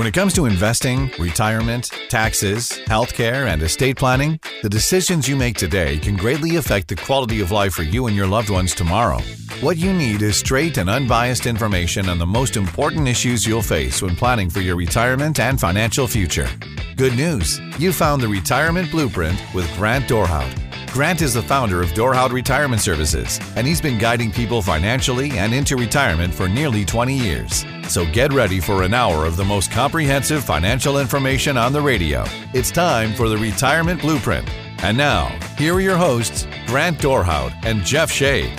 When it comes to investing, retirement, taxes, healthcare, and estate planning, the decisions you make today can greatly affect the quality of life for you and your loved ones tomorrow. What you need is straight and unbiased information on the most important issues you'll face when planning for your retirement and financial future. Good news! You found the Retirement Blueprint with Grant Dorhout. Grant is the founder of Dorhout Retirement Services, and he's been guiding people financially and into retirement for nearly 20 years. So get ready for an hour of the most comprehensive financial information on the radio. It's time for the Retirement Blueprint. And now, here are your hosts, Grant Dorhout and Jeff Shade.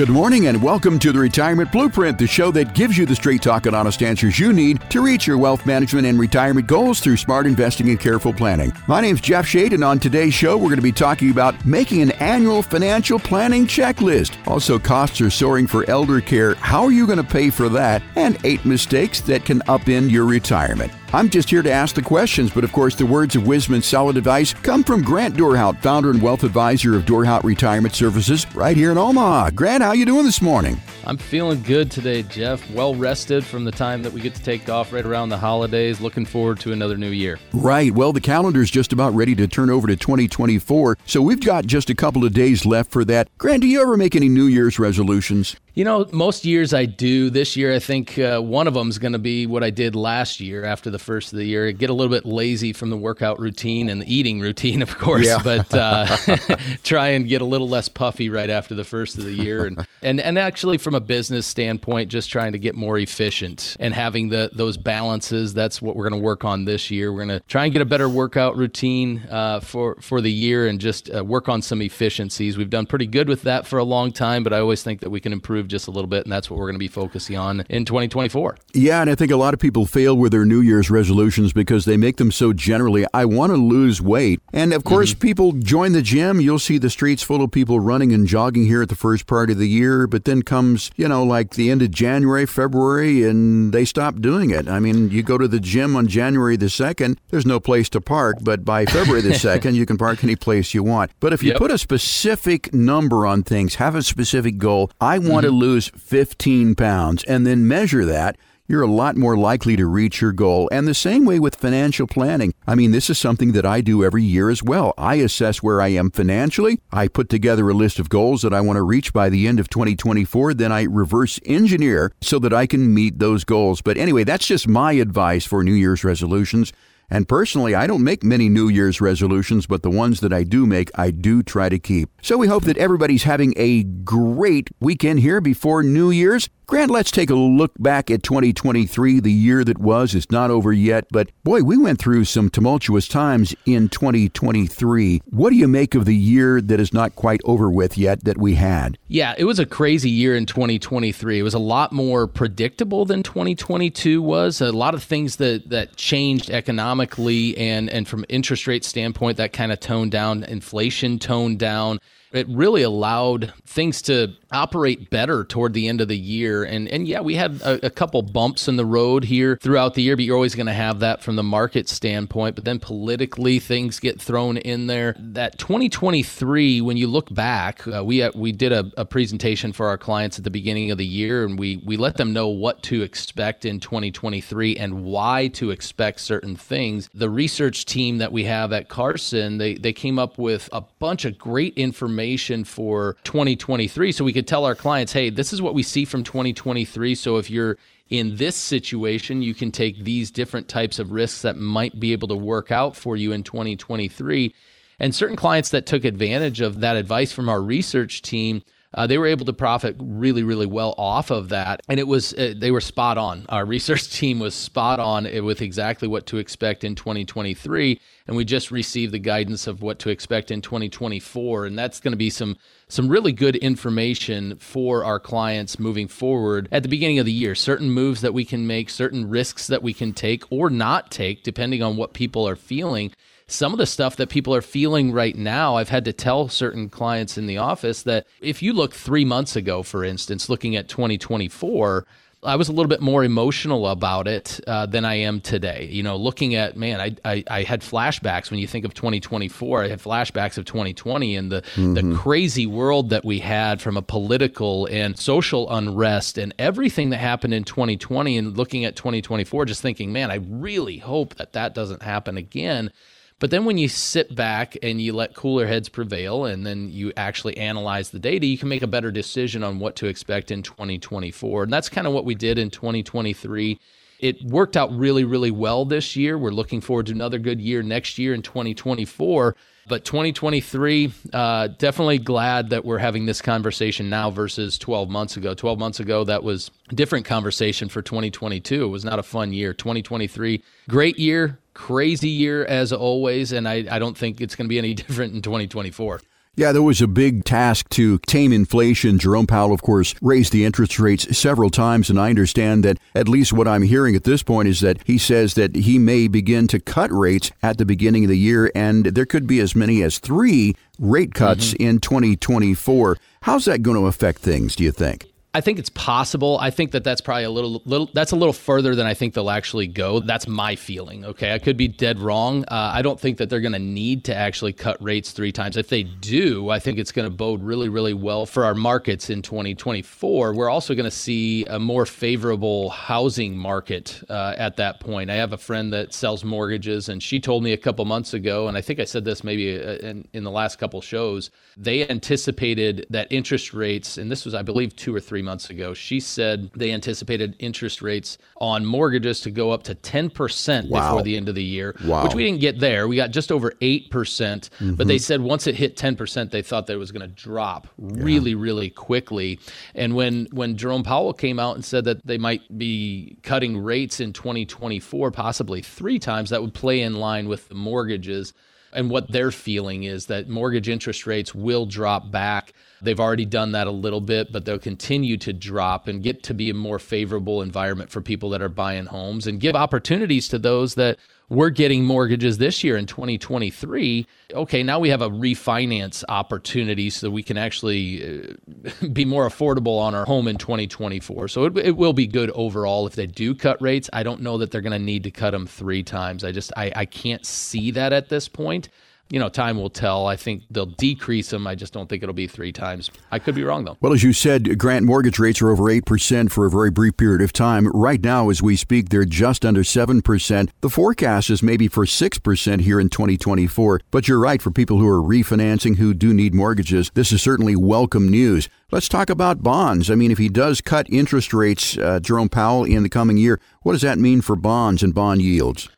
Good morning and welcome to the Retirement Blueprint, the show that gives you the straight talk and honest answers you need to reach your wealth management and retirement goals through smart investing and careful planning. My name is Jeff Shade, and on today's show, we're going to be talking about making an annual financial planning checklist. Also, costs are soaring for elder care. How are you going to pay for that? And eight mistakes that can upend your retirement. I'm just here to ask the questions, but of course, the words of wisdom and solid advice come from Grant Dorhout, founder and wealth advisor of Dorhout Retirement Services, right here in Omaha. Grant, how you doing this morning? I'm feeling good today, Jeff. Well rested from the time that we get to take off right around the holidays. Looking forward to another new year. Right. Well, the calendar's just about ready to turn over to 2024, so we've got just a couple of days left for that. Grant, do you ever make any New Year's resolutions? You know, most years I do. This year, I think uh, one of them is going to be what I did last year after the first of the year. Get a little bit lazy from the workout routine and the eating routine, of course, yeah. but uh, try and get a little less puffy right after the first of the year. And, and, and actually, from a business standpoint, just trying to get more efficient and having the those balances. That's what we're going to work on this year. We're going to try and get a better workout routine uh, for, for the year and just uh, work on some efficiencies. We've done pretty good with that for a long time, but I always think that we can improve just a little bit, and that's what we're going to be focusing on in 2024. Yeah, and I think a lot of people fail with their New Year's resolutions because they make them so generally. I want to lose weight. And of course, mm-hmm. people join the gym. You'll see the streets full of people running and jogging here at the first part of the year, but then comes, you know, like the end of January, February, and they stop doing it. I mean, you go to the gym on January the 2nd, there's no place to park, but by February the 2nd, you can park any place you want. But if you yep. put a specific number on things, have a specific goal, I want mm-hmm. to lose 15 pounds, and then measure that, you're a lot more likely to reach your goal. And the same way with financial planning. I mean, this is something that I do every year as well. I assess where I am financially. I put together a list of goals that I want to reach by the end of 2024. Then I reverse engineer so that I can meet those goals. But anyway, that's just my advice for New Year's resolutions. And personally, I don't make many New Year's resolutions, but the ones that I do make, I do try to keep. So we hope that everybody's having a great weekend here before New Year's. Grant, let's take a look back at 2023. The year that was It's not over yet, but boy, we went through some tumultuous times in 2023. What do you make of the year that is not quite over with yet that we had? Yeah, it was a crazy year in 2023. It was a lot more predictable than 2022 was. A lot of things that that changed economically and and from interest rate standpoint that kind of toned down, inflation toned down it really allowed things to operate better toward the end of the year. And and yeah, we had a, a couple bumps in the road here throughout the year, but you're always going to have that from the market standpoint. But then politically, things get thrown in there. That 2023, when you look back, uh, we uh, we did a, a presentation for our clients at the beginning of the year, and we we let them know what to expect in 2023 and why to expect certain things. The research team that we have at Carson, they they came up with a bunch of great information for 2023, so we could tell our clients, hey, this is what we see from 2023. So if you're in this situation, you can take these different types of risks that might be able to work out for you in 2023. And certain clients that took advantage of that advice from our research team uh, they were able to profit really, really well off of that. And it was, uh, they were spot on. Our research team was spot on with exactly what to expect in 2023. And we just received the guidance of what to expect in 2024. And that's going to be some, some really good information for our clients moving forward at the beginning of the year. Certain moves that we can make, certain risks that we can take or not take, depending on what people are feeling some of the stuff that people are feeling right now, I've had to tell certain clients in the office that if you look three months ago, for instance, looking at 2024, I was a little bit more emotional about it uh, than I am today. You know, looking at man, I, I, I had flashbacks when you think of 2024. I had flashbacks of 2020 and the mm-hmm. the crazy world that we had from a political and social unrest and everything that happened in 2020. And looking at 2024, just thinking, man, I really hope that that doesn't happen again. But then when you sit back and you let cooler heads prevail and then you actually analyze the data, you can make a better decision on what to expect in 2024. And that's kind of what we did in 2023. It worked out really, really well this year. We're looking forward to another good year next year in 2024. But 2023, uh, definitely glad that we're having this conversation now versus 12 months ago. 12 months ago, that was a different conversation for 2022. It was not a fun year. 2023, great year, crazy year as always, and I, I don't think it's going to be any different in 2024. Yeah, there was a big task to tame inflation. Jerome Powell, of course, raised the interest rates several times, and I understand that at least what I'm hearing at this point is that he says that he may begin to cut rates at the beginning of the year, and there could be as many as three rate cuts mm-hmm. in 2024. How's that going to affect things, do you think? I think it's possible. I think that that's probably a little, little that's a little further than I think they'll actually go. That's my feeling. Okay, I could be dead wrong. Uh, I don't think that they're going to need to actually cut rates three times. If they do, I think it's going to bode really, really well for our markets in 2024. We're also going to see a more favorable housing market uh, at that point. I have a friend that sells mortgages, and she told me a couple months ago, and I think I said this maybe uh, in, in the last couple shows. They anticipated that interest rates, and this was, I believe, two or three three months ago. She said they anticipated interest rates on mortgages to go up to 10% wow. before the end of the year, wow. which we didn't get there. We got just over 8%, percent mm hmm but they said once it hit 10%, they thought that it was going to drop really, yeah. really quickly. And when, when Jerome Powell came out and said that they might be cutting rates in 2024, possibly three times, that would play in line with the mortgages. And what they're feeling is that mortgage interest rates will drop back. They've already done that a little bit, but they'll continue to drop and get to be a more favorable environment for people that are buying homes and give opportunities to those that were getting mortgages this year in 2023. Okay, now we have a refinance opportunity so we can actually uh, be more affordable on our home in 2024. So it, it will be good overall if they do cut rates. I don't know that they're going to need to cut them three times. I just I, I can't see that at this point you know, time will tell. I think they'll decrease them. I just don't think it'll be three times. I could be wrong, though. Well, as you said, Grant mortgage rates are over 8% for a very brief period of time. Right now, as we speak, they're just under 7%. The forecast is maybe for 6% here in 2024. But you're right, for people who are refinancing, who do need mortgages, this is certainly welcome news. Let's talk about bonds. I mean, if he does cut interest rates, uh, Jerome Powell, in the coming year, what does that mean for bonds and bond yields?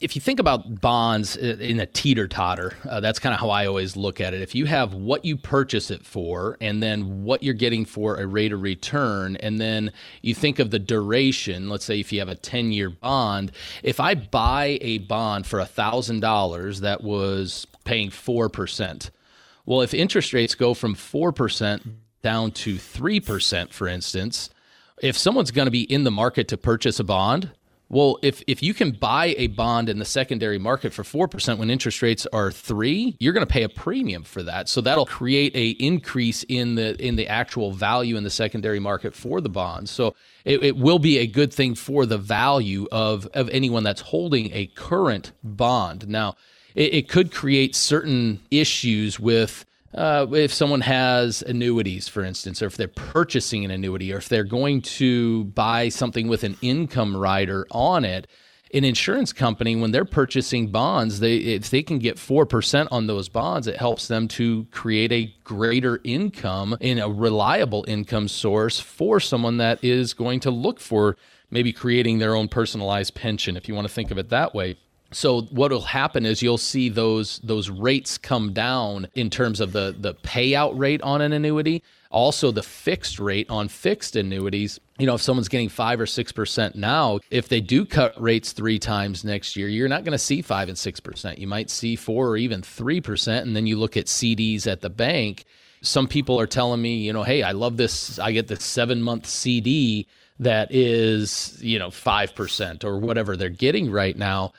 If you think about bonds in a teeter totter, uh, that's kind of how I always look at it. If you have what you purchase it for, and then what you're getting for a rate of return, and then you think of the duration, let's say if you have a 10 year bond, if I buy a bond for $1,000 that was paying 4%, well, if interest rates go from 4% down to 3%, for instance, if someone's going to be in the market to purchase a bond, well, if if you can buy a bond in the secondary market for 4% when interest rates are 3, you're going to pay a premium for that. So that'll create a increase in the in the actual value in the secondary market for the bonds. So it, it will be a good thing for the value of of anyone that's holding a current bond. Now, it, it could create certain issues with uh, if someone has annuities, for instance, or if they're purchasing an annuity, or if they're going to buy something with an income rider on it, an insurance company, when they're purchasing bonds, they if they can get four percent on those bonds, it helps them to create a greater income in a reliable income source for someone that is going to look for maybe creating their own personalized pension, if you want to think of it that way so what will happen is you'll see those those rates come down in terms of the the payout rate on an annuity also the fixed rate on fixed annuities. You know if someone's getting 5 or 6% now if they do cut rates 3 times next year you're not going to see 5 and 6% you might see 4 or even 3% and then you look at CDs at the bank. Some people are telling me you know hey I love this I get this 7 month CD that is you know 5% or whatever they're getting right now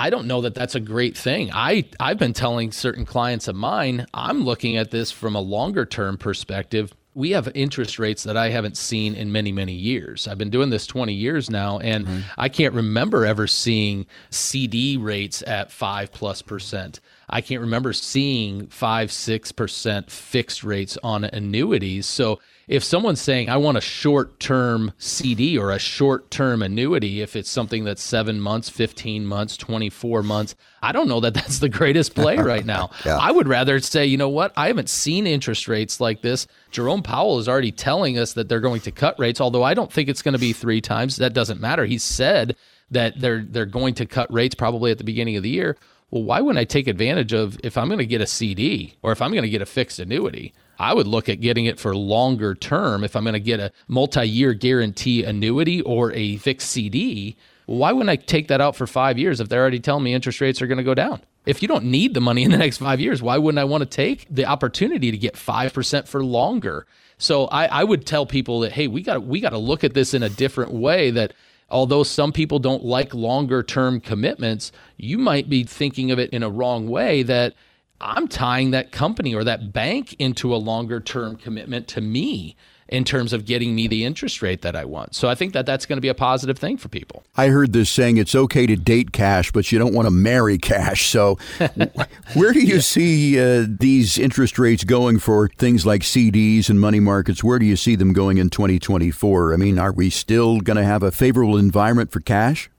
I don't know that that's a great thing. I I've been telling certain clients of mine, I'm looking at this from a longer term perspective. we have interest rates that I haven't seen in many, many years. I've been doing this 20 years now, and mm-hmm. I can't remember ever seeing CD rates at five plus percent. I can't remember seeing five, six percent fixed rates on annuities. So if someone's saying, I want a short term CD or a short term annuity, if it's something that's seven months, 15 months, 24 months, I don't know that that's the greatest play right now. yeah. I would rather say, you know what? I haven't seen interest rates like this. Jerome Powell is already telling us that they're going to cut rates, although I don't think it's going to be three times. That doesn't matter. He said that they're they're going to cut rates probably at the beginning of the year. Well, why wouldn't I take advantage of if I'm going to get a CD or if I'm going to get a fixed annuity? I would look at getting it for longer term if I'm going to get a multi year guarantee annuity or a fixed CD. Why wouldn't I take that out for five years if they're already telling me interest rates are going to go down? If you don't need the money in the next five years, why wouldn't I want to take the opportunity to get 5% for longer? So I, I would tell people that, hey, we got we got to look at this in a different way that although some people don't like longer term commitments, you might be thinking of it in a wrong way that I'm tying that company or that bank into a longer term commitment to me in terms of getting me the interest rate that I want. So I think that that's going to be a positive thing for people. I heard this saying it's okay to date cash, but you don't want to marry cash. So where do you yeah. see uh, these interest rates going for things like CDs and money markets? Where do you see them going in 2024? I mean, are we still going to have a favorable environment for cash?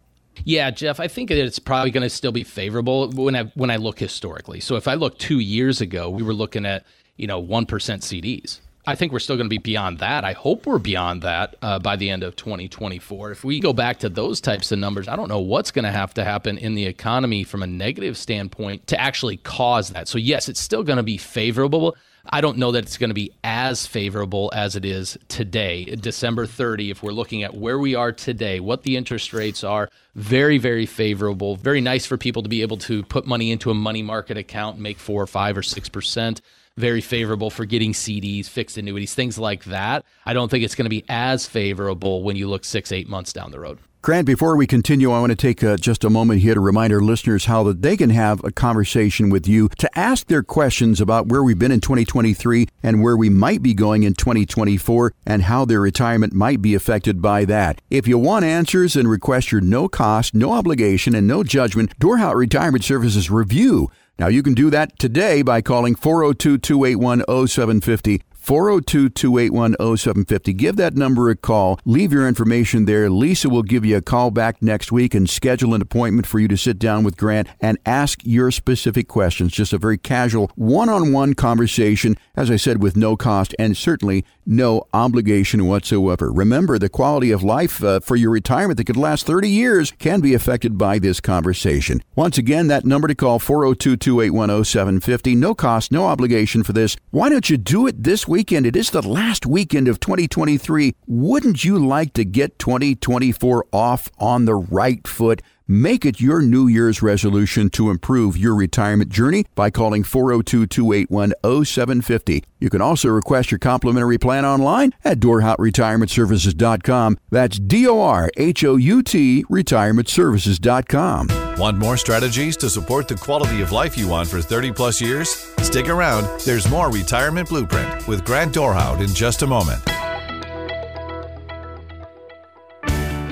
Yeah, Jeff, I think it's probably going to still be favorable when I when I look historically. So if I look 2 years ago, we were looking at, you know, 1% CDs. I think we're still going to be beyond that. I hope we're beyond that uh, by the end of 2024. If we go back to those types of numbers, I don't know what's going to have to happen in the economy from a negative standpoint to actually cause that. So, yes, it's still going to be favorable. I don't know that it's going to be as favorable as it is today, December 30. If we're looking at where we are today, what the interest rates are, very, very favorable. Very nice for people to be able to put money into a money market account and make four or five or six percent. Very favorable for getting CDs, fixed annuities, things like that. I don't think it's going to be as favorable when you look six, eight months down the road. Grant, before we continue, I want to take uh, just a moment here to remind our listeners how that they can have a conversation with you to ask their questions about where we've been in 2023 and where we might be going in 2024 and how their retirement might be affected by that. If you want answers and request your no cost, no obligation, and no judgment Dorhout Retirement Services review, now you can do that today by calling 402 281 0750 402 281 0750. Give that number a call. Leave your information there. Lisa will give you a call back next week and schedule an appointment for you to sit down with Grant and ask your specific questions. Just a very casual one on one conversation, as I said, with no cost and certainly no obligation whatsoever. Remember, the quality of life uh, for your retirement that could last 30 years can be affected by this conversation. Once again, that number to call 402 281 0750. No cost, no obligation for this. Why don't you do it this weekend. It is the last weekend of 2023. Wouldn't you like to get 2024 off on the right foot? Make it your New Year's resolution to improve your retirement journey by calling 402 281 0750. You can also request your complimentary plan online at dorhoutretirementservices.com. That's D O R H O U T retirementservices.com. Want more strategies to support the quality of life you want for 30 plus years? Stick around. There's more Retirement Blueprint with Grant Dorhout in just a moment.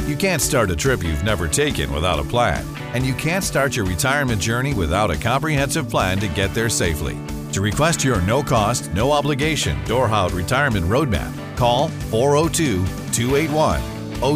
You can't start a trip you've never taken without a plan, and you can't start your retirement journey without a comprehensive plan to get there safely. To request your no cost, no obligation Dorhout Retirement Roadmap, call 402 281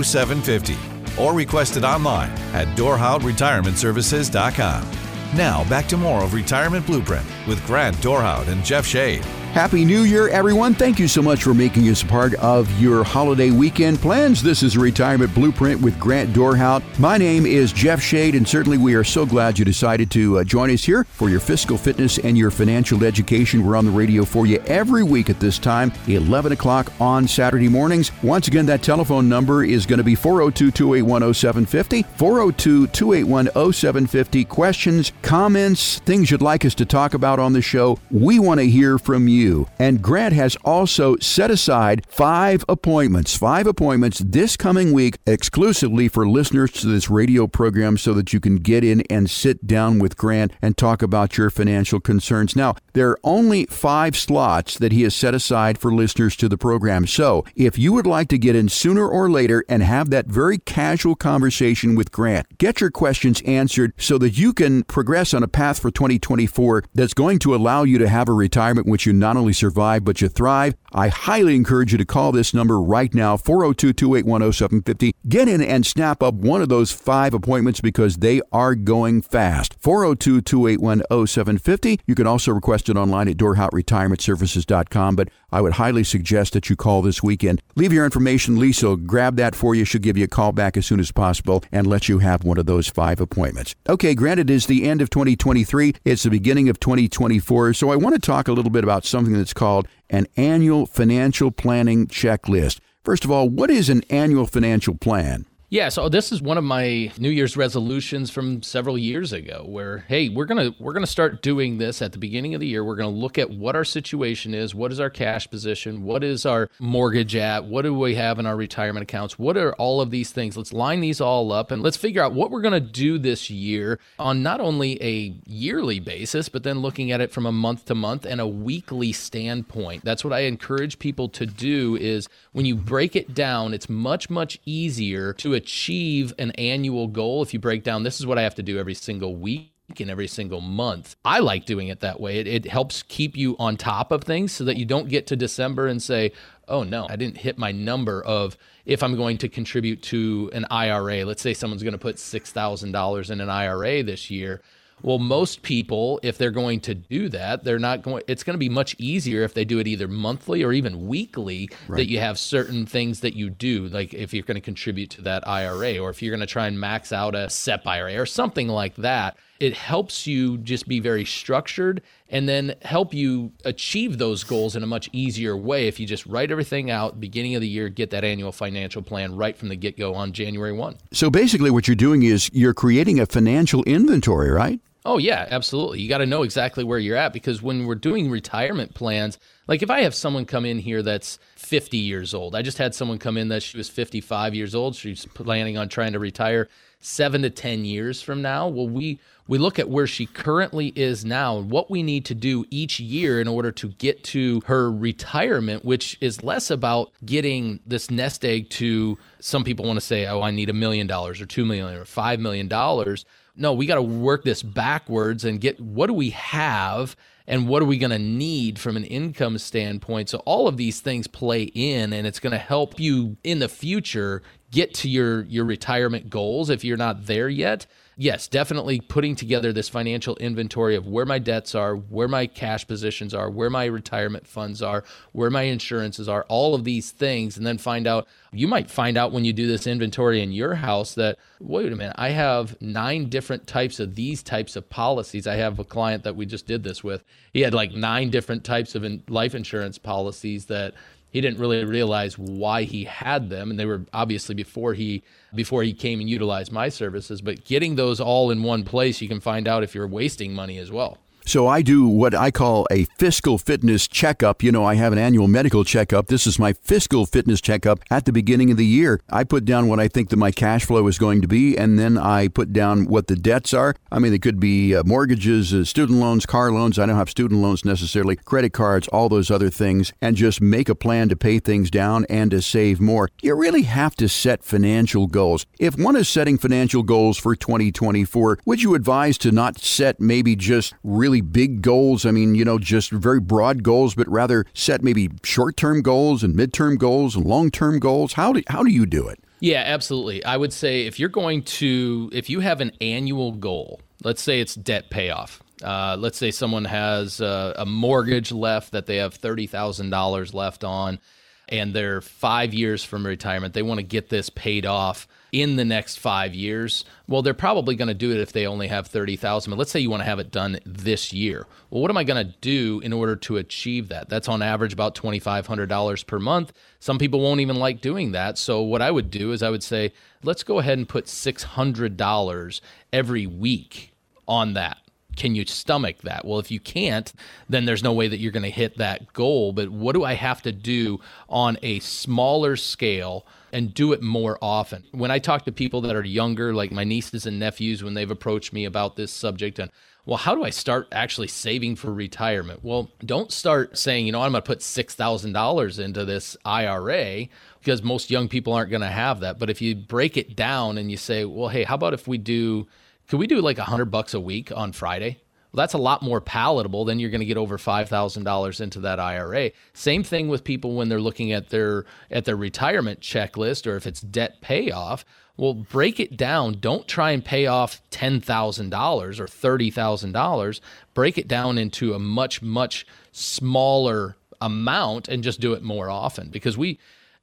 0750 or request it online at DorhoutRetirementServices.com. Now, back to more of Retirement Blueprint with Grant Dorhout and Jeff Shade. Happy New Year, everyone. Thank you so much for making us a part of your holiday weekend plans. This is Retirement Blueprint with Grant Dorhout. My name is Jeff Shade, and certainly we are so glad you decided to uh, join us here for your fiscal fitness and your financial education. We're on the radio for you every week at this time, 11 o'clock on Saturday mornings. Once again, that telephone number is going to be 402 281 0750. 402 281 0750. Questions, comments, things you'd like us to talk about on the show. We want to hear from you you. And Grant has also set aside five appointments, five appointments this coming week exclusively for listeners to this radio program so that you can get in and sit down with Grant and talk about your financial concerns. Now, there are only five slots that he has set aside for listeners to the program. So if you would like to get in sooner or later and have that very casual conversation with Grant, get your questions answered so that you can progress on a path for 2024 that's going to allow you to have a retirement which you not only survive but you thrive. I highly encourage you to call this number right now 402 281 0750. Get in and snap up one of those five appointments because they are going fast. 402 281 0750. You can also request it online at DorhoutRetirementServices.com, but I would highly suggest that you call this weekend. Leave your information. Lisa will grab that for you. She'll give you a call back as soon as possible and let you have one of those five appointments. Okay, granted, it is the end of 2023. It's the beginning of 2024. So I want to talk a little bit about something that's called an annual financial planning checklist. First of all, what is an annual financial plan? Yeah, so this is one of my New Year's resolutions from several years ago where hey, we're going to we're going to start doing this at the beginning of the year. We're going to look at what our situation is, what is our cash position, what is our mortgage at, what do we have in our retirement accounts? What are all of these things? Let's line these all up and let's figure out what we're going to do this year on not only a yearly basis, but then looking at it from a month to month and a weekly standpoint. That's what I encourage people to do is when you break it down, it's much much easier to achieve an annual goal, if you break down, this is what I have to do every single week and every single month. I like doing it that way. It, it, helps keep you on top of things so that you don't get to December and say, oh no, I didn't hit my number of if I'm going to contribute to an IRA. Let's say someone's going to put $6,000 in an IRA this year. Well, most people, if they're going to do that, they're not going. It's going to be much easier if they do it either monthly or even weekly. Right. That you have certain things that you do, like if you're going to contribute to that IRA, or if you're going to try and max out a SEP IRA or something like that. It helps you just be very structured and then help you achieve those goals in a much easier way if you just write everything out beginning of the year get that annual financial plan right from the get-go on January 1. So basically what you're doing is you're creating a financial inventory, right? Oh, yeah, absolutely. You got to know exactly where you're at because when we're doing retirement plans, like if I have someone come in here that's 50 years old, I just had someone come in that she was 55 years old. She's planning on trying to retire seven to 10 years from now. Well, we, we look at where she currently is now and what we need to do each year in order to get to her retirement, which is less about getting this nest egg to some people want to say, oh, I need a million dollars or two million or five million dollars no, we got to work this backwards and get what do we have and what are we going to need from an income standpoint. So all of these things play in and it's going to help you in the future get to your your retirement goals if you're not there yet yes, definitely putting together this financial inventory of where my debts are, where my cash positions are, where my retirement funds are, where my insurances are, all of these things, and then find out. You might find out when you do this inventory in your house that, wait a minute, I have nine different types of these types of policies. I have a client that we just did this with. He had like nine different types of life insurance policies that he didn't really realize why he had them and they were obviously before he before he came and utilized my services but getting those all in one place you can find out if you're wasting money as well so I do what I call a fiscal fitness checkup. You know, I have an annual medical checkup. This is my fiscal fitness checkup at the beginning of the year. I put down what I think that my cash flow is going to be, and then I put down what the debts are. I mean, it could be uh, mortgages, uh, student loans, car loans. I don't have student loans necessarily, credit cards, all those other things, and just make a plan to pay things down and to save more. You really have to set financial goals. If one is setting financial goals for 2024, would you advise to not set maybe just really really big goals? I mean, you know, just very broad goals, but rather set maybe short term goals and midterm goals and long term goals? How do, how do you do it? Yeah, absolutely. I would say if you're going to, if you have an annual goal, let's say it's debt payoff. Uh, let's say someone has a, a mortgage left that they have $30,000 left on and they're five years from retirement. They want to get this paid off in the next five years. Well, they're probably going to do it if they only have 30,000. But let's say you want to have it done this year. Well, what am I going to do in order to achieve that? That's on average about $2,500 per month. Some people won't even like doing that. So what I would do is I would say, let's go ahead and put $600 every week on that can you stomach that? Well, if you can't, then there's no way that you're going to hit that goal. But what do I have to do on a smaller scale and do it more often? When I talk to people that are younger, like my nieces and nephews, when they've approached me about this subject and well, how do I start actually saving for retirement? Well, don't start saying, you know, I'm going to put $6,000 into this IRA because most young people aren't going to have that. But if you break it down and you say, well, hey, how about if we do could we do like a hundred bucks a week on Friday? Well, that's a lot more palatable than you're going to get over five thousand dollars into that IRA. Same thing with people when they're looking at their at their retirement checklist or if it's debt payoff. Well, break it down. Don't try and pay off ten thousand dollars or thirty thousand dollars. Break it down into a much much smaller amount and just do it more often because we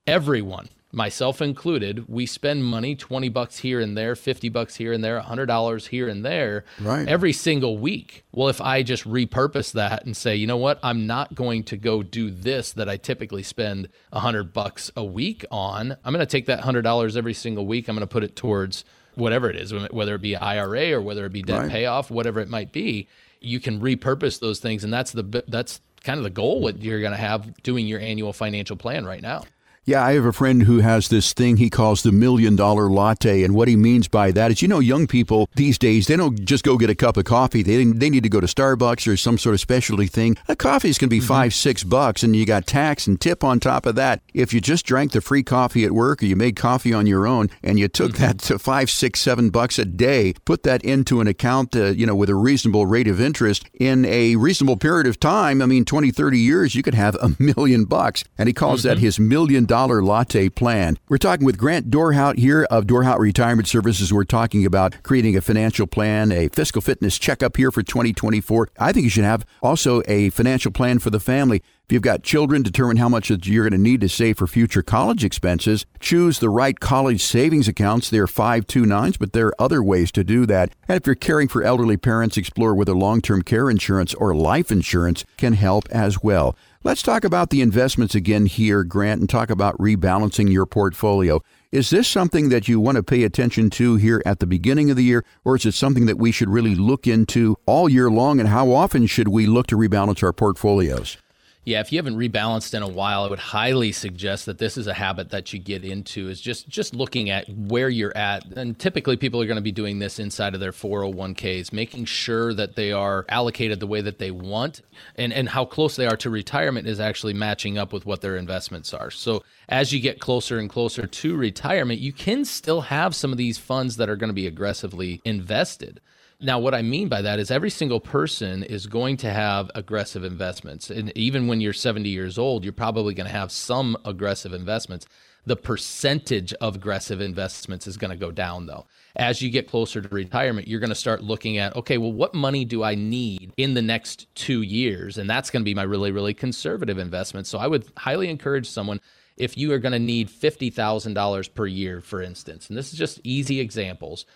everyone myself included, we spend money 20 bucks here and there, 50 bucks here and there, $100 here and there right. every single week. Well, if I just repurpose that and say, you know what, I'm not going to go do this that I typically spend 100 bucks a week on, I'm going to take that $100 every single week, I'm going to put it towards whatever it is, whether it be IRA or whether it be debt right. payoff, whatever it might be. You can repurpose those things and that's the that's kind of the goal what you're going to have doing your annual financial plan right now. Yeah, I have a friend who has this thing he calls the million dollar latte. And what he means by that is, you know, young people these days, they don't just go get a cup of coffee. They, they need to go to Starbucks or some sort of specialty thing. A coffee is going to be mm-hmm. five, six bucks, and you got tax and tip on top of that. If you just drank the free coffee at work or you made coffee on your own and you took mm-hmm. that to five, six, seven bucks a day, put that into an account, uh, you know, with a reasonable rate of interest in a reasonable period of time, I mean, 20, 30 years, you could have a million bucks. And he calls mm-hmm. that his million dollar latte plan. We're talking with Grant Dorhout here of Dorhout Retirement Services. We're talking about creating a financial plan, a fiscal fitness checkup here for 2024. I think you should have also a financial plan for the family. If you've got children, determine how much you're going to need to save for future college expenses. Choose the right college savings accounts. They're 529s, but there are other ways to do that. And if you're caring for elderly parents, explore whether long term care insurance or life insurance can help as well. Let's talk about the investments again here, Grant, and talk about rebalancing your portfolio. Is this something that you want to pay attention to here at the beginning of the year, or is it something that we should really look into all year long? And how often should we look to rebalance our portfolios? Yeah, if you haven't rebalanced in a while, I would highly suggest that this is a habit that you get into is just just looking at where you're at. And typically people are going to be doing this inside of their 401ks, making sure that they are allocated the way that they want and and how close they are to retirement is actually matching up with what their investments are. So as you get closer and closer to retirement, you can still have some of these funds that are going to be aggressively invested. Now, what I mean by that is every single person is going to have aggressive investments. And even when you're 70 years old, you're probably going to have some aggressive investments. The percentage of aggressive investments is going to go down, though. As you get closer to retirement, you're going to start looking at, okay, well, what money do I need in the next two years? And that's going to be my really, really conservative investment. So I would highly encourage someone if you are going to need $50,000 per year, for instance, and this is just easy examples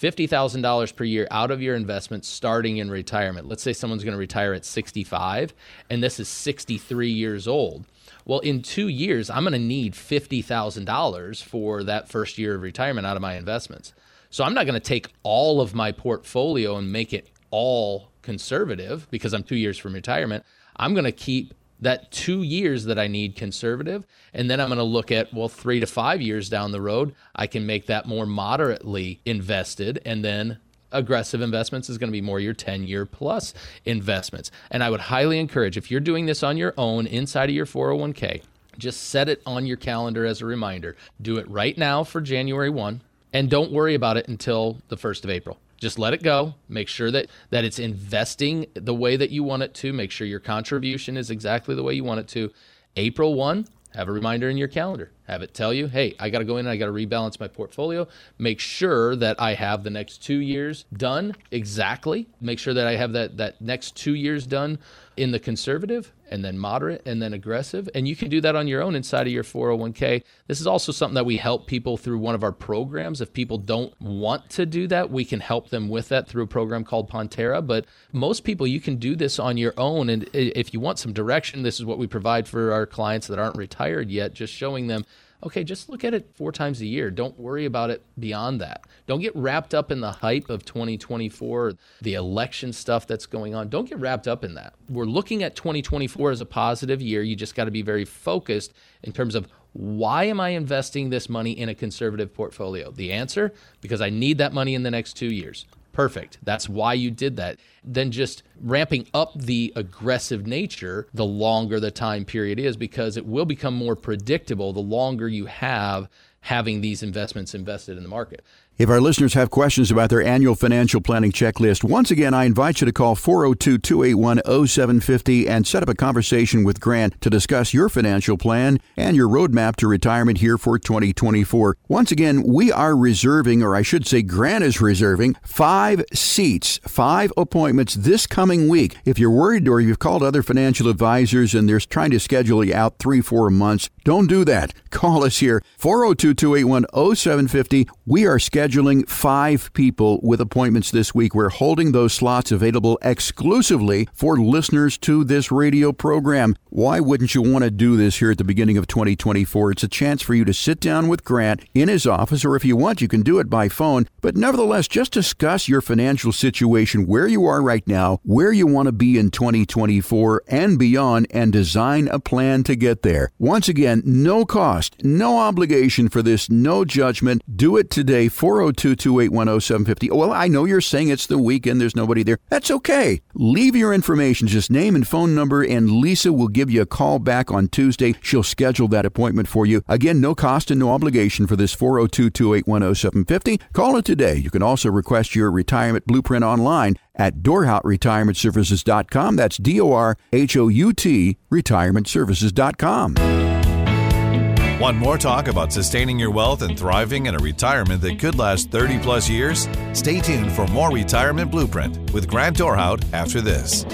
$50,000 per year out of your investment starting in retirement. Let's say someone's going to retire at 65 and this is 63 years old. Well, in two years, I'm going to need $50,000 for that first year of retirement out of my investments. So I'm not going to take all of my portfolio and make it all conservative because I'm two years from retirement. I'm going to keep that two years that I need conservative. And then I'm going to look at, well, three to five years down the road, I can make that more moderately invested. And then aggressive investments is going to be more your 10 year plus investments. And I would highly encourage if you're doing this on your own inside of your 401k, just set it on your calendar as a reminder. Do it right now for January 1 and don't worry about it until the 1st of April. Just let it go. Make sure that that it's investing the way that you want it to. Make sure your contribution is exactly the way you want it to. April 1, have a reminder in your calendar. Have it tell you, hey, I got to go in and I got to rebalance my portfolio. Make sure that I have the next two years done exactly. Make sure that I have that, that next two years done in the conservative and then moderate and then aggressive. And you can do that on your own inside of your 401k. This is also something that we help people through one of our programs. If people don't want to do that, we can help them with that through a program called Pontera. But most people, you can do this on your own. And if you want some direction, this is what we provide for our clients that aren't retired yet, just showing them Okay, just look at it four times a year. Don't worry about it beyond that. Don't get wrapped up in the hype of 2024, the election stuff that's going on. Don't get wrapped up in that. We're looking at 2024 as a positive year. You just got to be very focused in terms of why am I investing this money in a conservative portfolio? The answer because I need that money in the next two years. Perfect. That's why you did that. Then just ramping up the aggressive nature the longer the time period is because it will become more predictable the longer you have having these investments invested in the market. If our listeners have questions about their annual financial planning checklist, once again, I invite you to call 402 281 0750 and set up a conversation with Grant to discuss your financial plan and your roadmap to retirement here for 2024. Once again, we are reserving, or I should say, Grant is reserving five seats, five appointments this coming week. If you're worried or you've called other financial advisors and they're trying to schedule you out three, four months, don't do that. Call us here, 402 281 0750. We are scheduling scheduling five people with appointments this week. We're holding those slots available exclusively for listeners to this radio program. Why wouldn't you want to do this here at the beginning of 2024? It's a chance for you to sit down with Grant in his office, or if you want, you can do it by phone. But nevertheless, just discuss your financial situation, where you are right now, where you want to be in 2024 and beyond, and design a plan to get there. Once again, no cost, no obligation for this, no judgment. Do it today. 402 281 0750. Well, I know you're saying it's the weekend, there's nobody there. That's okay. Leave your information, just name and phone number, and Lisa will give you a call back on Tuesday. She'll schedule that appointment for you. Again, no cost and no obligation for this 402 281 0750. Call it today. You can also request your retirement blueprint online at dorhoutretirementservices.com. That's D O R H O U T retirementservices.com. Want more talk about sustaining your wealth and thriving in a retirement that could last 30 plus years? Stay tuned for more Retirement Blueprint with Grant Dorhout after this.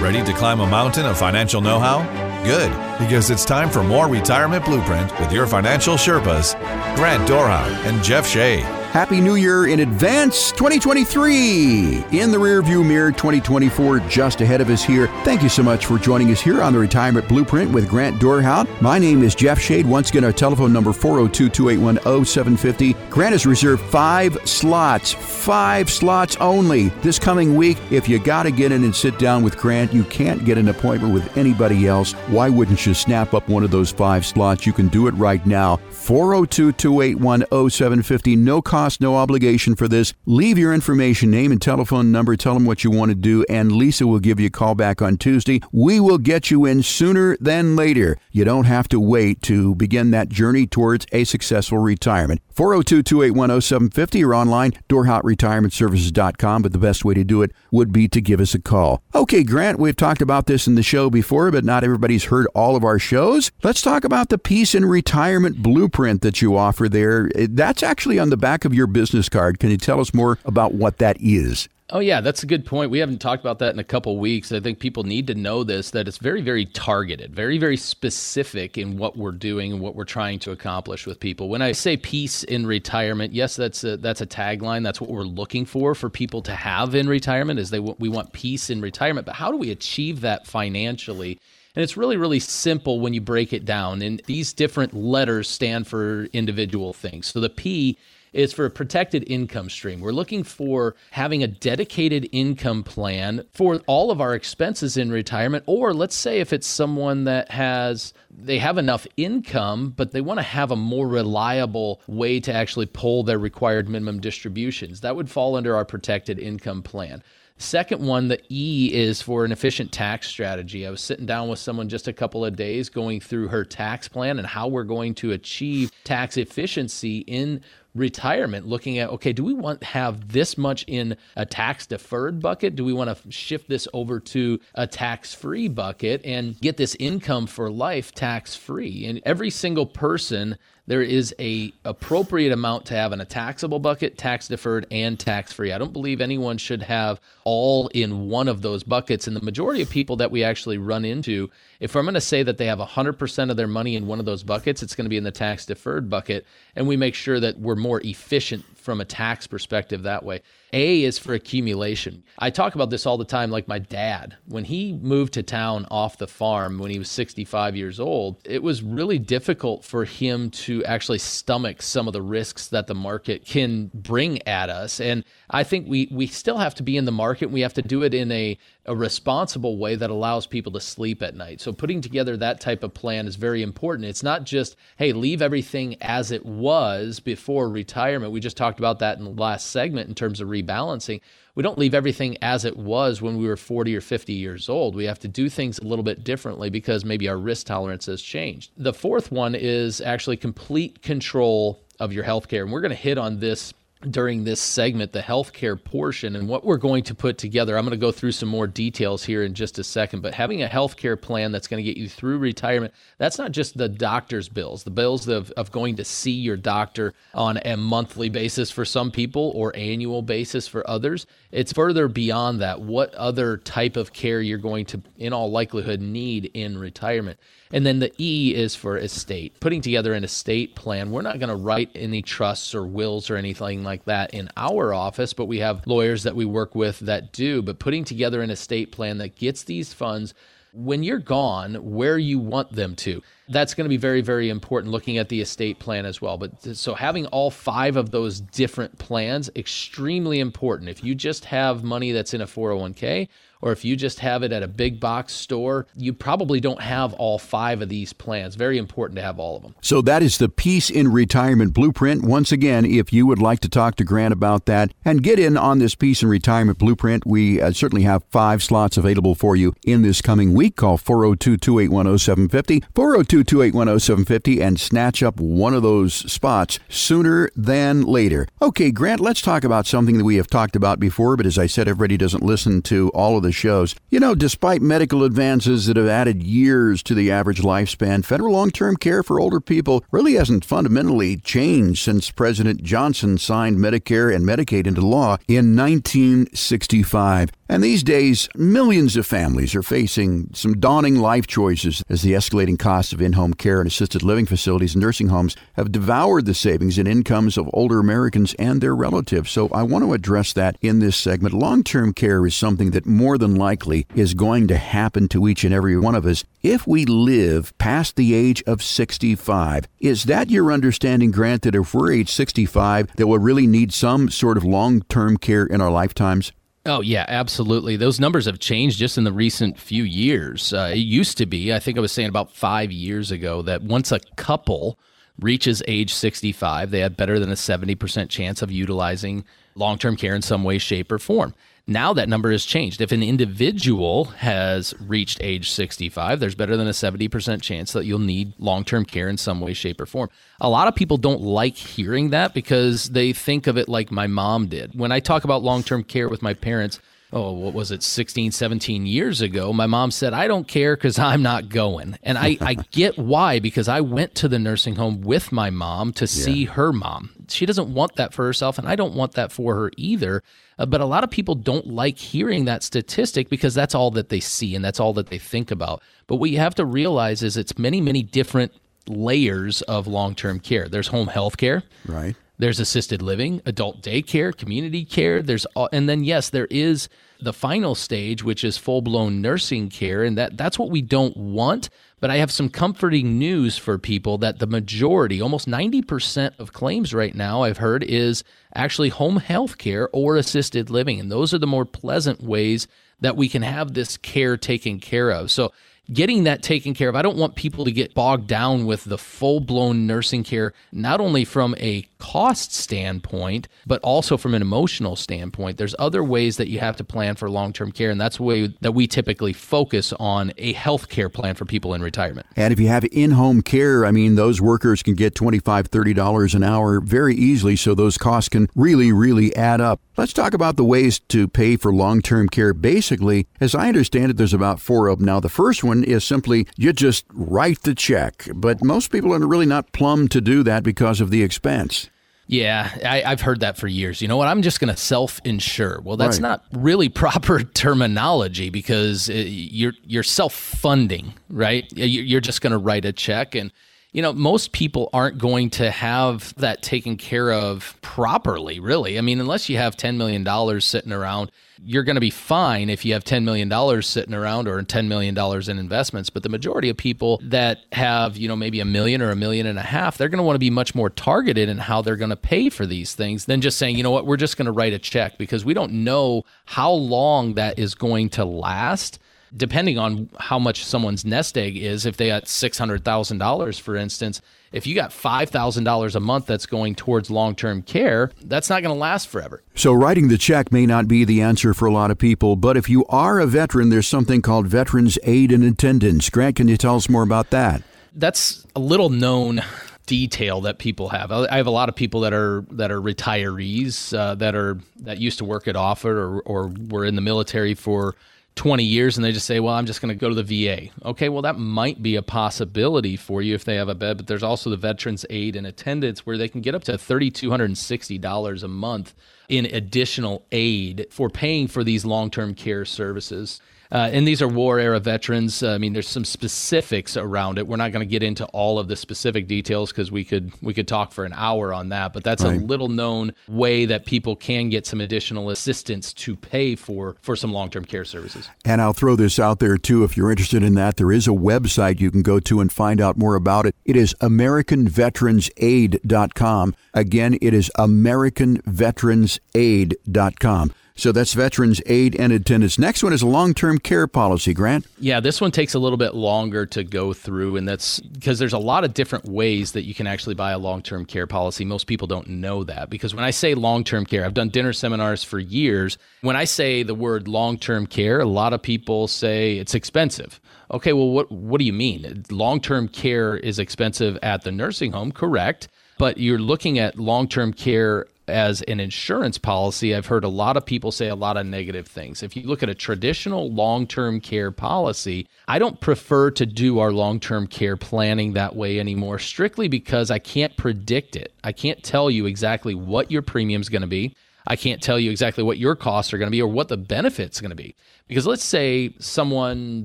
Ready to climb a mountain of financial know how? Good, because it's time for more Retirement Blueprint with your financial Sherpas, Grant Dorhout and Jeff Shade. Happy New Year in advance 2023. In the rearview mirror 2024 just ahead of us here. Thank you so much for joining us here on the Retirement Blueprint with Grant Dorhout. My name is Jeff Shade. Once again, our telephone number 402 281 0750. Grant has reserved five slots, five slots only this coming week. If you got to get in and sit down with Grant, you can't get an appointment with anybody else. Why wouldn't you snap up one of those five slots? You can do it right now. 402 281 0750. No cost, no obligation for this. Leave your information, name and telephone number. Tell them what you want to do, and Lisa will give you a call back on Tuesday. We will get you in sooner than later. You don't have to wait to begin that journey towards a successful retirement. 402 281 0750 or online, dorhoutretirementservices.com. But the best way to do it would be to give us a call. Okay, Grant, we've talked about this in the show before, but not everybody's heard all of our shows. Let's talk about the Peace and Retirement Blueprint that you offer there. That's actually on the back of your business card. Can you tell us more about what that is? Oh yeah, that's a good point. We haven't talked about that in a couple weeks. I think people need to know this that it's very very targeted, very very specific in what we're doing and what we're trying to accomplish with people. When I say peace in retirement, yes, that's a that's a tagline. That's what we're looking for for people to have in retirement is they we want peace in retirement. But how do we achieve that financially? And it's really, really simple when you break it down. And these different letters stand for individual things. So the P is for a protected income stream. We're looking for having a dedicated income plan for all of our expenses in retirement. Or let's say if it's someone that has they have enough income, but they want to have a more reliable way to actually pull their required minimum distributions. That would fall under our protected income plan. Second one, the E is for an efficient tax strategy. I was sitting down with someone just a couple of days going through her tax plan and how we're going to achieve tax efficiency in retirement looking at okay do we want have this much in a tax deferred bucket? Do we want to shift this over to a tax free bucket and get this income for life tax free and every single person there is a appropriate amount to have in a taxable bucket, tax deferred, and tax free. I don't believe anyone should have all in one of those buckets. And the majority of people that we actually run into, if I'm going to say that they have 100% of their money in one of those buckets, it's going to be in the tax deferred bucket. And we make sure that we're more efficient from a tax perspective that way. A is for accumulation. I talk about this all the time, like my dad. When he moved to town off the farm when he was 65 years old, it was really difficult for him to actually stomach some of the risks that the market can bring at us. And I think we, we still have to be in the market. We have to do it in a, a responsible way that allows people to sleep at night. So putting together that type of plan is very important. It's not just, hey, leave everything as it was before retirement. We just talked about that in the last segment in terms of rebalancing. We don't leave everything as it was when we were 40 or 50 years old. We have to do things a little bit differently because maybe our risk tolerance has changed. The fourth one is actually complete control of your healthcare. And we're going to hit on this during this segment, the healthcare portion, and what we're going to put together. I'm going to go through some more details here in just a second, but having a healthcare plan that's going to get you through retirement, that's not just the doctor's bills, the bills of, of going to see your doctor on a monthly basis for some people or annual basis for others. It's further beyond that. What other type of care you're going to, in all likelihood, need in retirement. And then the E is for estate, putting together an estate plan. We're not going to write any trusts or wills or anything like that in our office, but we have lawyers that we work with that do. But putting together an estate plan that gets these funds when you're gone where you want them to. That's going to be very, very important looking at the estate plan as well. But so having all five of those different plans, extremely important. If you just have money that's in a 401k or if you just have it at a big box store, you probably don't have all five of these plans. Very important to have all of them. So that is the Peace in Retirement Blueprint. Once again, if you would like to talk to Grant about that and get in on this Peace in Retirement Blueprint, we uh, certainly have five slots available for you in this coming week. Call 402 281 0750, 402 281 0750, and snatch up one of those spots sooner than later. Okay, Grant, let's talk about something that we have talked about before, but as I said, everybody doesn't listen to all of the shows. You know, despite medical advances that have added years to the average lifespan, federal long term care for older people really hasn't fundamentally changed since President Johnson signed Medicare and Medicaid into law in 1965. And these days, millions of families are facing some daunting life choices as the escalating costs of in home care and assisted living facilities and nursing homes have devoured the savings and incomes of older Americans and their relatives. So I want to address that in this segment. Long term care is something that more than likely is going to happen to each and every one of us if we live past the age of 65. Is that your understanding, Grant, that if we're age 65, that we'll really need some sort of long term care in our lifetimes? Oh, yeah, absolutely. Those numbers have changed just in the recent few years. Uh, it used to be, I think I was saying about five years ago, that once a couple reaches age 65, they have better than a 70% chance of utilizing long term care in some way, shape, or form. Now that number has changed. If an individual has reached age 65, there's better than a 70% chance that you'll need long term care in some way, shape, or form. A lot of people don't like hearing that because they think of it like my mom did. When I talk about long term care with my parents, oh, what was it, 16, 17 years ago, my mom said, I don't care because I'm not going. And I, I get why, because I went to the nursing home with my mom to see yeah. her mom. She doesn't want that for herself, and I don't want that for her either. Uh, but a lot of people don't like hearing that statistic because that's all that they see and that's all that they think about. But what you have to realize is it's many, many different layers of long term care. There's home health care. Right. There's assisted living, adult daycare, community care. There's and then yes, there is the final stage, which is full blown nursing care, and that that's what we don't want. But I have some comforting news for people that the majority, almost 90% of claims right now, I've heard, is actually home health care or assisted living. And those are the more pleasant ways that we can have this care taken care of. So getting that taken care of. I don't want people to get bogged down with the full blown nursing care, not only from a cost standpoint, but also from an emotional standpoint. There's other ways that you have to plan for long term care, and that's the way that we typically focus on a health care plan for people in retirement. And if you have in home care, I mean, those workers can get $25, $30 an hour very easily, so those costs can really, really add up. Let's talk about the ways to pay for long term care. Basically, as I understand it, there's about four of them. Now, the first one is simply you just write the check, but most people are really not plumbed to do that because of the expense. Yeah, I, have heard that for years. You know what? I'm just going to self insure. Well, that's right. not really proper terminology because uh, you're you're self funding, right? You're just going to write a check and you know, most people aren't going to have that taken care of properly, really. I mean, unless you have $10 million sitting around, you're going to be fine if you have $10 million sitting around or $10 million in investments. But the majority of people that have, you know, maybe a million or a million and a half, they're going to want to be much more targeted in how they're going to pay for these things than just saying, you know what, we're just going to write a check because we don't know how long that is going to last depending on how much someone's nest egg is, if they got $600,000, for instance, if you got $5,000 a month that's going towards long term care, that's not going to last forever. So, writing the check may not be the answer for a lot of people, but if you are a veteran, there's something called Veterans Aid and Attendance. Grant, can you tell us more about that? That's a little known detail that people have. I have a lot of people that are that are retirees uh, that are that used to work at Offutt or or were in the military for 20 years and they just say, well, I'm just going to go to the VA. Okay, well, that might be a possibility for you if they have a bed, but there's also the Veterans Aid and Attendance where they can get up to $3,260 a month in additional aid for paying for these long term care services. Uh, and these are war era veterans. Uh, I mean, there's some specifics around it. We're not going to get into all of the specific details because we could we could talk for an hour on that. But that's right. a little known way that people can get some additional assistance to pay for for some long term care services. And I'll throw this out there too. If you're interested in that, there is a website you can go to and find out more about it. It is AmericanVeteransAid.com. Again, it is AmericanVeteransAid.com. So that's Veterans Aid and Attendance. Next one is a long term care policy, Grant. Yeah, this one takes a little bit longer to go through, and that's because there's a lot of different ways that you can actually buy a long term care policy. Most people don't know that because when I say long term care, I've done dinner seminars for years. When I say the word long term care, a lot of people say it's expensive. Okay, well, what, what do you mean? Long term care is expensive at the nursing home, correct? But you're looking at long term care as an insurance policy, I've heard a lot of people say a lot of negative things. If you look at a traditional long term care policy, I don't prefer to do our long term care planning that way anymore, strictly because I can't predict it. I can't tell you exactly what your premium is going to be. I can't tell you exactly what your costs are going to be or what the benefits are going to be. Because let's say someone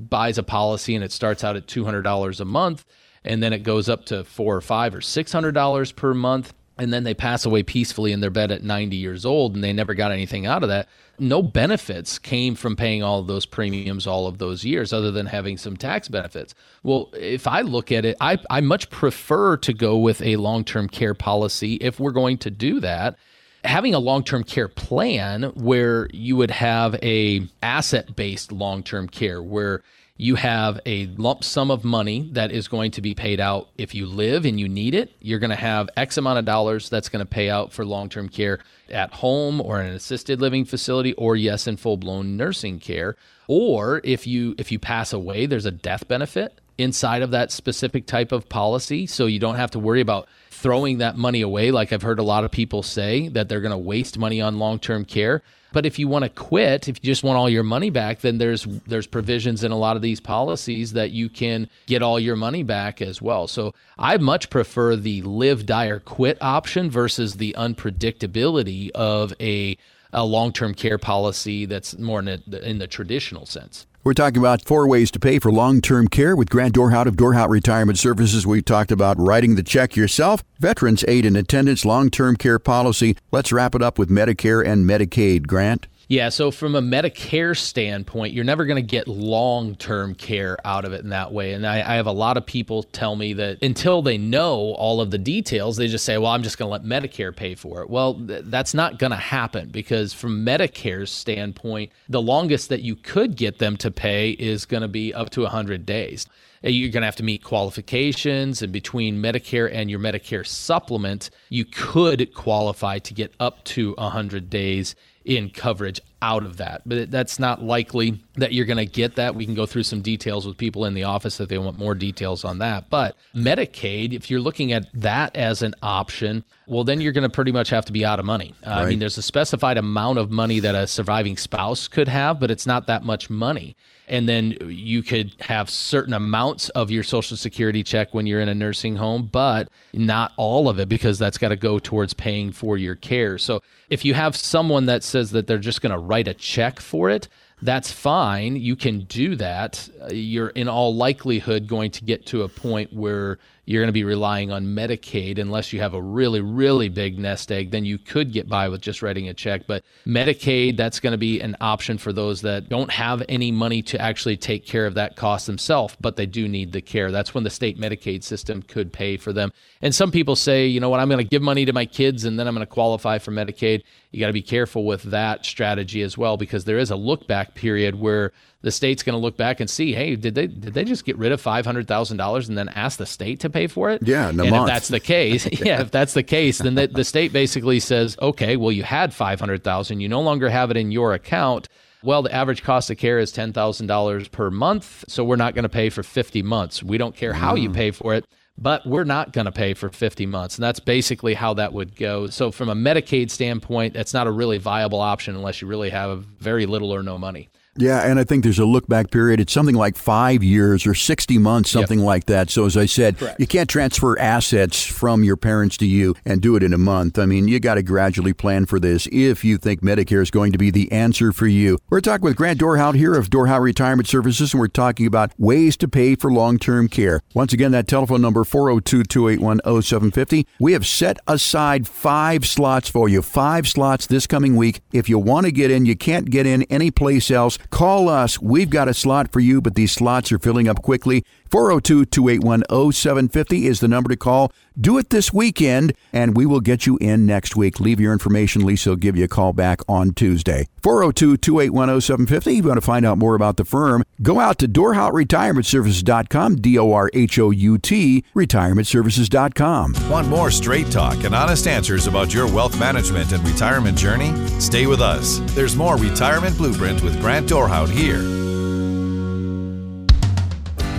buys a policy and it starts out at $200 a month and then it goes up to four or five or $600 per month and then they pass away peacefully in their bed at 90 years old and they never got anything out of that no benefits came from paying all of those premiums all of those years other than having some tax benefits. Well if i look at it i, I much prefer to go with a long-term care policy if we're going to do that. Having a long-term care plan where you would have a asset-based long-term care where you have a lump sum of money that is going to be paid out if you live and you need it. You're going to have X amount of dollars that's going to pay out for long term care at home or in an assisted living facility or yes in full blown nursing care. Or if you if you pass away, there's a death benefit inside of that specific type of policy. So you don't have to worry about throwing that money away like I've heard a lot of people say that they're going to waste money on long term care. But if you want to quit, if you just want all your money back, then there's there's provisions in a lot of these policies that you can get all your money back as well. So I much prefer the live, die, or quit option versus the unpredictability of a a long-term care policy that's more in, a, in the traditional sense. We're talking about four ways to pay for long term care with Grant Dorhout of Dorhout Retirement Services. We talked about writing the check yourself, Veterans Aid and Attendance long term care policy. Let's wrap it up with Medicare and Medicaid. Grant? Yeah, so from a Medicare standpoint, you're never going to get long term care out of it in that way. And I, I, have a lot of people tell me that until they know all of the details, they just say, well, I'm just going to let Medicare pay for it. Well, th- that's not going to happen because from Medicare's standpoint, the longest that you could get them to pay is going to be up to 100 days you're going to have to meet qualifications and between medicare and your medicare supplement you could qualify to get up to 100 days in coverage out of that. But that's not likely that you're going to get that. We can go through some details with people in the office if they want more details on that. But Medicaid, if you're looking at that as an option, well, then you're going to pretty much have to be out of money. Uh, right. I mean, there's a specified amount of money that a surviving spouse could have, but it's not that much money and then you could have certain amounts of your social security check when you're in a nursing home but not all of it because that's got to go towards paying for your care. So if you have someone that says that they're just going to write a check for it that's fine. You can do that. You're in all likelihood going to get to a point where you're going to be relying on Medicaid unless you have a really, really big nest egg. Then you could get by with just writing a check. But Medicaid, that's going to be an option for those that don't have any money to actually take care of that cost themselves, but they do need the care. That's when the state Medicaid system could pay for them. And some people say, you know what, I'm going to give money to my kids and then I'm going to qualify for Medicaid. You got to be careful with that strategy as well because there is a look back period where the state's going to look back and see, hey, did they did they just get rid of five hundred thousand dollars and then ask the state to pay for it? Yeah, and month. if that's the case, yeah, if that's the case, then the, the state basically says, okay, well, you had five hundred thousand, you no longer have it in your account. Well, the average cost of care is $10,000 per month, so we're not going to pay for 50 months. We don't care how mm. you pay for it but we're not going to pay for 50 months. And that's basically how that would go. So, from a Medicaid standpoint, that's not a really viable option unless you really have very little or no money. Yeah, and I think there's a look back period. It's something like five years or 60 months, something yep. like that. So, as I said, Correct. you can't transfer assets from your parents to you and do it in a month. I mean, you got to gradually plan for this if you think Medicare is going to be the answer for you. We're talking with Grant Dorhout here of Dorhout Retirement Services, and we're talking about ways to pay for long term care. Once again, that telephone number 402 281 0750. We have set aside five slots for you, five slots this coming week. If you want to get in, you can't get in anyplace else. Call us. We've got a slot for you, but these slots are filling up quickly. 402 281 0750 is the number to call. Do it this weekend, and we will get you in next week. Leave your information. Lisa will give you a call back on Tuesday. 402 281 0750. If you want to find out more about the firm, go out to DorhoutRetirementServices.com, D O R H O U T, retirementservices.com. Want more straight talk and honest answers about your wealth management and retirement journey? Stay with us. There's more Retirement Blueprint with Grant Dorhout here.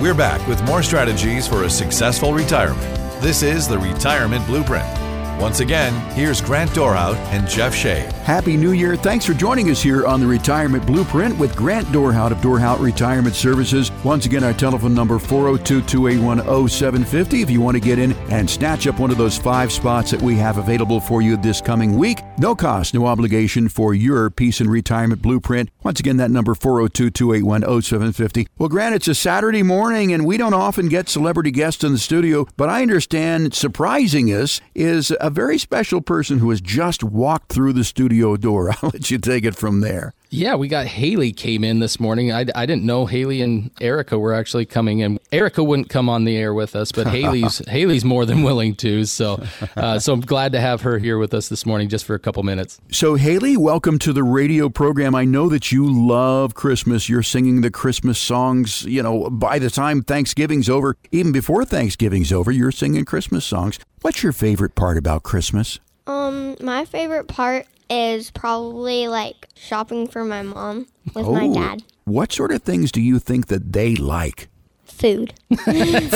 We're back with more strategies for a successful retirement. This is the Retirement Blueprint. Once again, here's Grant Dorhout and Jeff Shade. Happy New Year. Thanks for joining us here on the Retirement Blueprint with Grant Dorhout of Dorhout Retirement Services. Once again, our telephone number 402-281-0750 if you want to get in and snatch up one of those five spots that we have available for you this coming week. No cost, no obligation for your peace and retirement blueprint. Once again, that number 402-281-0750. Well, Grant, it's a Saturday morning and we don't often get celebrity guests in the studio, but I understand surprising us is a very special person who has just walked through the studio door. I'll let you take it from there. Yeah, we got Haley came in this morning. I, I didn't know Haley and Erica were actually coming in. Erica wouldn't come on the air with us, but Haley's Haley's more than willing to. So, uh, so I'm glad to have her here with us this morning, just for a couple minutes. So, Haley, welcome to the radio program. I know that you love Christmas. You're singing the Christmas songs. You know, by the time Thanksgiving's over, even before Thanksgiving's over, you're singing Christmas songs. What's your favorite part about Christmas? Um, my favorite part is probably like shopping for my mom with oh, my dad. What sort of things do you think that they like? Food.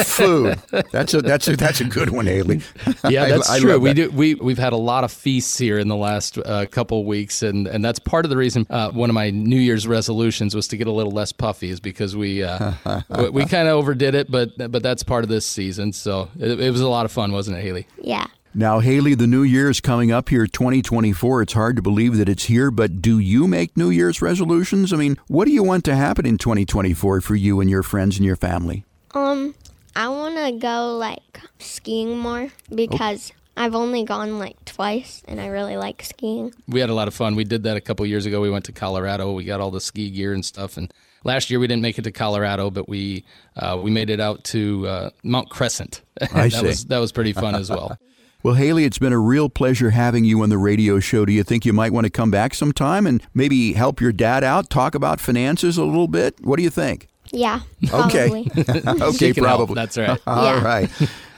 Food. That's a that's a that's a good one, Haley. Yeah, that's I, I true. we do we we've had a lot of feasts here in the last uh, couple weeks, and and that's part of the reason. Uh, one of my New Year's resolutions was to get a little less puffy, is because we uh, we, we kind of overdid it, but but that's part of this season. So it, it was a lot of fun, wasn't it, Haley? Yeah. Now, Haley, the new year is coming up here, 2024. It's hard to believe that it's here, but do you make New Year's resolutions? I mean, what do you want to happen in 2024 for you and your friends and your family? Um, I want to go like skiing more because I've only gone like twice and I really like skiing. We had a lot of fun. We did that a couple years ago. We went to Colorado. We got all the ski gear and stuff and last year we didn't make it to Colorado, but we uh, we made it out to uh, Mount Crescent. I that see. was that was pretty fun as well. Well, Haley, it's been a real pleasure having you on the radio show. Do you think you might want to come back sometime and maybe help your dad out, talk about finances a little bit? What do you think? Yeah. Okay. okay, probably. Help. That's right. All yeah. right.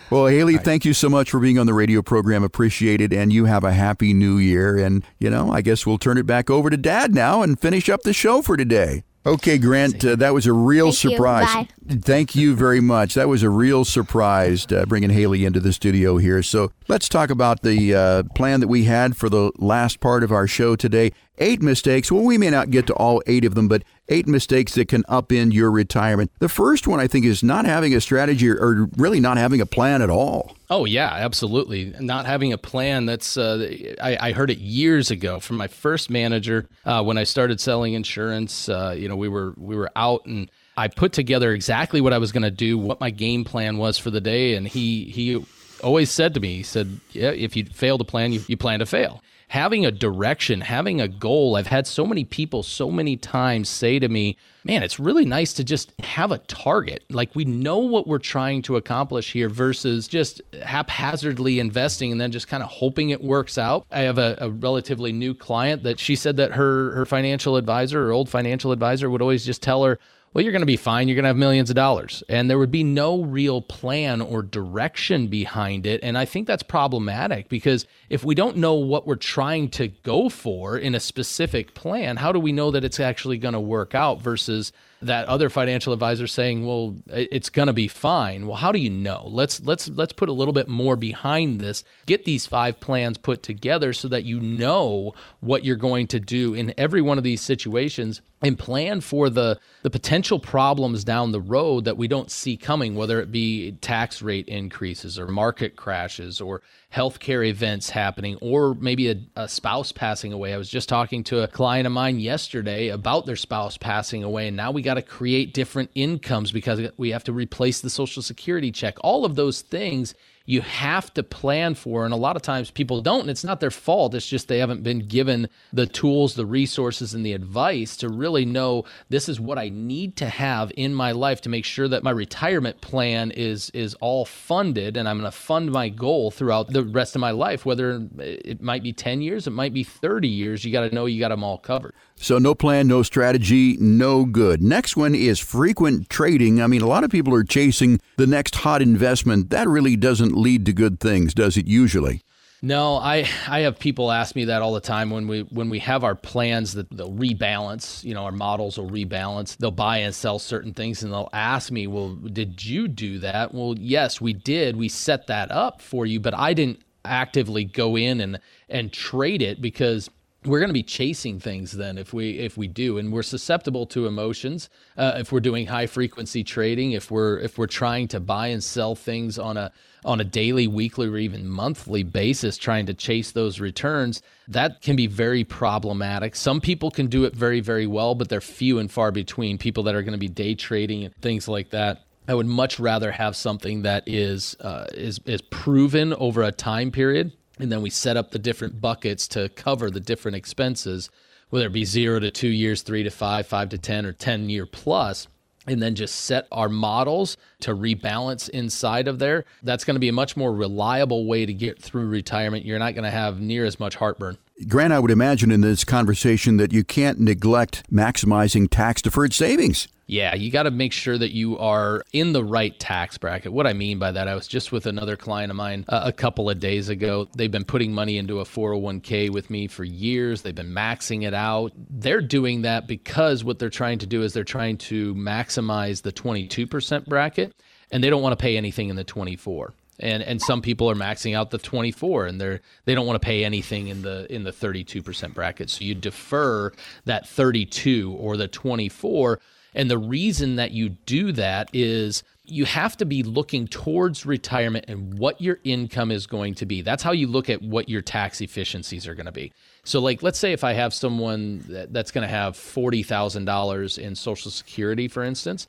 Well, Haley, right. thank you so much for being on the radio program. Appreciate it. And you have a happy new year. And, you know, I guess we'll turn it back over to Dad now and finish up the show for today. Okay, Grant, uh, that was a real Thank surprise. You. Thank you very much. That was a real surprise uh, bringing Haley into the studio here. So let's talk about the uh, plan that we had for the last part of our show today. Eight mistakes. Well, we may not get to all eight of them, but eight mistakes that can upend your retirement. The first one, I think, is not having a strategy or, really not having a plan at all. Oh yeah, absolutely. Not having a plan. That's uh, I, I, heard it years ago from my first manager uh, when I started selling insurance. Uh, you know, we were we were out and I put together exactly what I was going to do, what my game plan was for the day, and he he always said to me, he said, "Yeah, if you fail to plan, you, you plan to fail." Having a direction, having a goal. I've had so many people so many times say to me, man, it's really nice to just have a target. Like we know what we're trying to accomplish here versus just haphazardly investing and then just kind of hoping it works out. I have a, a relatively new client that she said that her her financial advisor, her old financial advisor would always just tell her, well, you're going to be fine. You're going to have millions of dollars. And there would be no real plan or direction behind it. And I think that's problematic because if we don't know what we're trying to go for in a specific plan, how do we know that it's actually going to work out versus that other financial advisor saying, "Well, it's going to be fine." Well, how do you know? Let's let's let's put a little bit more behind this. Get these five plans put together so that you know what you're going to do in every one of these situations and plan for the the potential problems down the road that we don't see coming whether it be tax rate increases or market crashes or healthcare events happening or maybe a, a, spouse passing away. I was just talking to a client of mine yesterday about their spouse passing away, and now we got to create different incomes because we have to replace the Social Security check. All of those things you have to plan for. And a lot of times people don't, and it's not their fault. It's just they haven't been given the tools, the resources, and the advice to really know this is what I need to have in my life to make sure that my retirement plan is is all funded and I'm going to fund my goal throughout the rest of my life, whether it might be 10 years, it might be 30 years. You got to know you got them all covered. So, no plan, no strategy, no good. Next one is frequent trading. I mean, a lot of people are chasing the next hot investment. That really doesn't lead to good things, does it usually? No, I I have people ask me that all the time when we when we have our plans that they'll rebalance, you know, our models will rebalance. They'll buy and sell certain things and they'll ask me, "Well, did you do that?" Well, yes, we did. We set that up for you, but I didn't actively go in and and trade it because we're going to be chasing things then if we if we do and we're susceptible to emotions uh, if we're doing high frequency trading if we're if we're trying to buy and sell things on a on a daily weekly or even monthly basis trying to chase those returns that can be very problematic. Some people can do it very very well but they're few and far between people that are going to be day trading and things like that. I would much rather have something that is uh, is is proven over a time period and then we set up the different buckets to cover the different expenses, whether it be zero to two years, three to five, five to 10, or 10 year plus, and then just set our models to rebalance inside of there. That's going to be a much more reliable way to get through retirement. You're not going to have near as much heartburn. Grant, I would imagine in this conversation that you can't neglect maximizing tax deferred savings. Yeah, you got to make sure that you are in the right tax bracket. What I mean by that, I was just with another client of mine uh, a couple of days ago. They've been putting money into a 401k with me for years. They've been maxing it out. They're doing that because what they're trying to do is they're trying to maximize the 22% bracket and they don't want to pay anything in the 24 and and some people are maxing out the 24 and they're they don't want to pay anything in the in the 32% bracket so you defer that 32 or the 24 and the reason that you do that is you have to be looking towards retirement and what your income is going to be. That's how you look at what your tax efficiencies are going to be. So, like, let's say if I have someone that's going to have $40,000 in Social Security, for instance,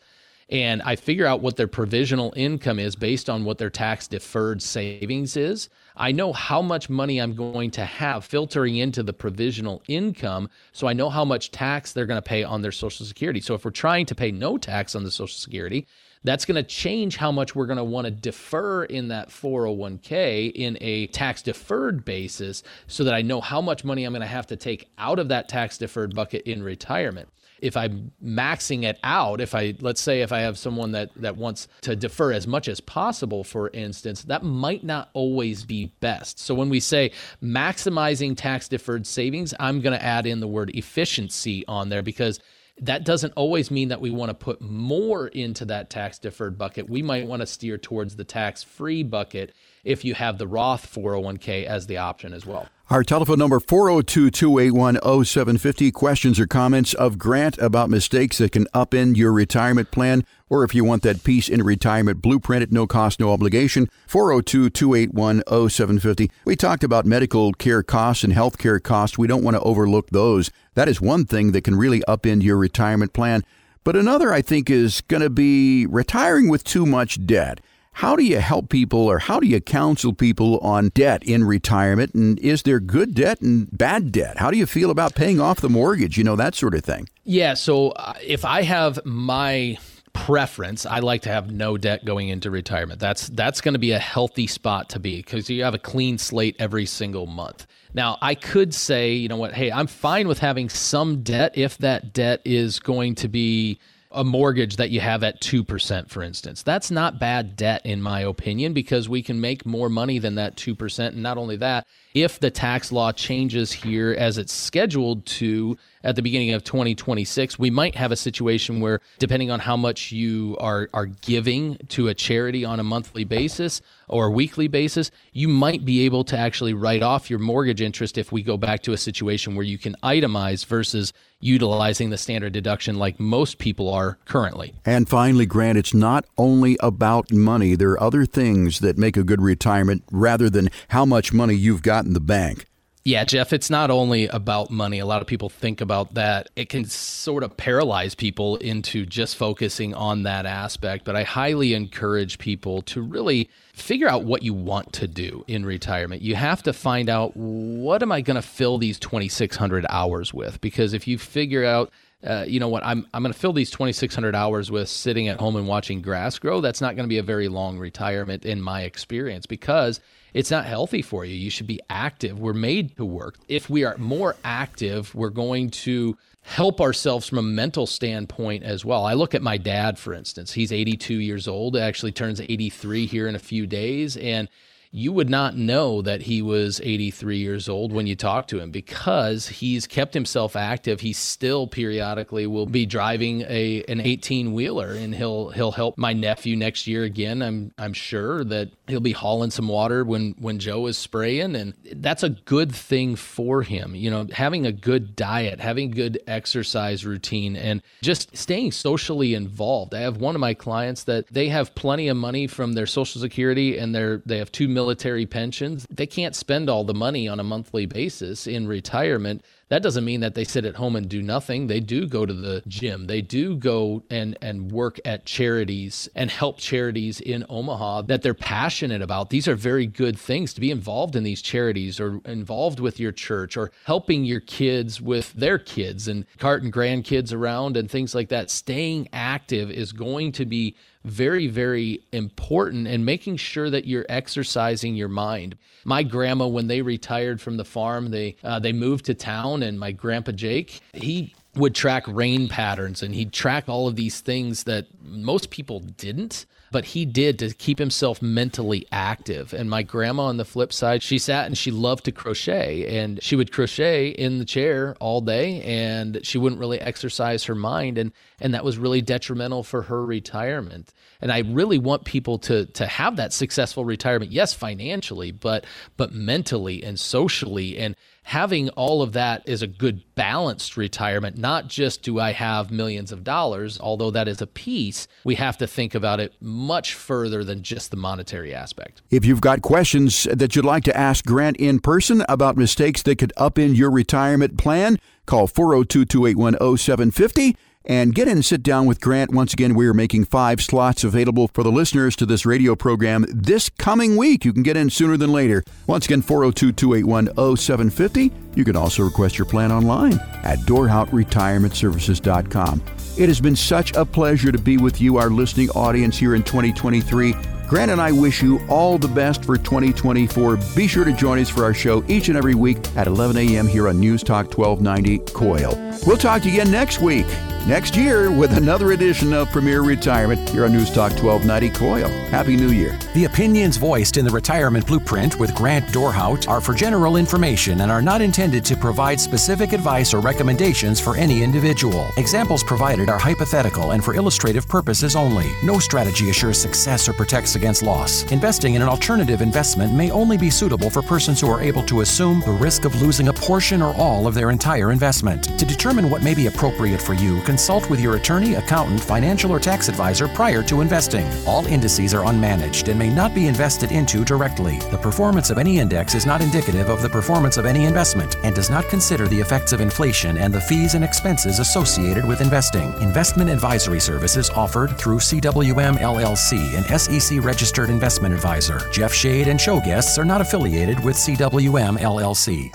and I figure out what their provisional income is based on what their tax deferred savings is, I know how much money I'm going to have filtering into the provisional income. So I know how much tax they're going to pay on their Social Security. So if we're trying to pay no tax on the Social Security, that's going to change how much we're going to want to defer in that 401k in a tax deferred basis so that I know how much money I'm going to have to take out of that tax deferred bucket in retirement if I'm maxing it out, if I let's say if I have someone that that wants to defer as much as possible, for instance, that might not always be best. So when we say maximizing tax deferred savings, I'm going to add in the word efficiency on there because that doesn't always mean that we want to put more into that tax deferred bucket. We might want to steer towards the tax free bucket if you have the Roth 401k as the option as well. Our telephone number 402-281-0750. Questions or comments of Grant about mistakes that can upend your retirement plan or if you want that peace in a retirement blueprint at no cost, no obligation, 402-281-0750. We talked about medical care costs and health care costs. We don't want to overlook those. That is one thing that can really upend your retirement plan. but another I think is going to be retiring with too much debt. How do you help people or how do you counsel people on debt in retirement? And is there good debt and bad debt? How do you feel about paying off the mortgage? You know, that sort of thing. Yeah. So uh, if I have my preference, I like to have no debt going into retirement. That's that's going to be a healthy spot to be because you have a clean slate every single month. Now, I could say, you know what, hey, I'm fine with having some debt if that debt is going to be a mortgage that you have at 2%, for instance. That's not bad debt, in my opinion, because we can make more money than that 2%. And not only that, if the tax law changes here as it's scheduled to at the beginning of 2026, we might have a situation where, depending on how much you are, are giving to a charity on a monthly basis or a weekly basis, you might be able to actually write off your mortgage interest if we go back to a situation where you can itemize versus utilizing the standard deduction like most people are currently. And finally, Grant, it's not only about money. There are other things that make a good retirement rather than how much money you've got in the bank. Yeah, Jeff, it's not only about money. A lot of people think about that. It can sort of paralyze people into just focusing on that aspect. But I highly encourage people to really figure out what you want to do in retirement. You have to find out what am I going to fill these 2,600 hours with? Because if you figure out uh, you know what, I'm, I'm going to fill these 2,600 hours with sitting at home and watching grass grow. That's not going to be a very long retirement in my experience because it's not healthy for you. You should be active. We're made to work. If we are more active, we're going to help ourselves from a mental standpoint as well. I look at my dad, for instance. He's 82 years old, actually turns 83 here in a few days. And you would not know that he was 83 years old when you talk to him because he's kept himself active. He still periodically will be driving a an 18 wheeler, and he'll he'll help my nephew next year again. I'm I'm sure that he'll be hauling some water when when Joe is spraying, and that's a good thing for him. You know, having a good diet, having good exercise routine, and just staying socially involved. I have one of my clients that they have plenty of money from their Social Security, and they're they have two military pensions. They can't spend all the money on a monthly basis in retirement. That doesn't mean that they sit at home and do nothing. They do go to the gym. They do go and, and work at charities and help charities in Omaha that they're passionate about. These are very good things to be involved in these charities or involved with your church or helping your kids with their kids and carting grandkids around and things like that. Staying active is going to be very, very important and making sure that you're exercising your mind. My grandma, when they retired from the farm, they uh, they moved to town, and my grandpa Jake, he would track rain patterns and he'd track all of these things that most people didn't but he did to keep himself mentally active. And my grandma, on the flip side, she sat and she loved to crochet, and she would crochet in the chair all day, and she wouldn't really exercise her mind, and and that was really detrimental for her retirement. And I really want people to to have that successful retirement, yes, financially, but but mentally and socially and having all of that is a good balanced retirement, not just do I have millions of dollars, although that is a piece, we have to think about it much further than just the monetary aspect. If you've got questions that you'd like to ask Grant in person about mistakes that could upend your retirement plan, call 402 281 0750 and get in and sit down with Grant. Once again, we are making five slots available for the listeners to this radio program this coming week. You can get in sooner than later. Once again, 402 281 0750. You can also request your plan online at DorhoutRetirementServices.com. It has been such a pleasure to be with you, our listening audience, here in 2023. Grant and I wish you all the best for 2024. Be sure to join us for our show each and every week at 11 a.m. here on News Talk 1290 KOIL. We'll talk to you again next week next year with another edition of Premier Retirement here on News Talk 1290 KOIL. Happy New Year. The opinions voiced in the Retirement Blueprint with Grant Dorhout are for general information and are not intended to provide specific advice or recommendations for any individual. Examples provided are hypothetical and for illustrative purposes only. No strategy assures success or protects against loss. Investing in an alternative investment may only be suitable for persons who are able to assume the risk of losing a portion or all of their entire investment. To determine what may be appropriate for you, consult with your attorney, accountant, financial, or tax advisor prior to investing. All indices are unmanaged and may not be invested into directly. The performance of any index is not indicative of the performance of any investment and does not consider the effects of inflation and the fees and expenses associated with investing. Investment advisory services offered through CWM LLC, an SEC registered investment advisor. Jeff Shade and show guests are not affiliated with CWM LLC.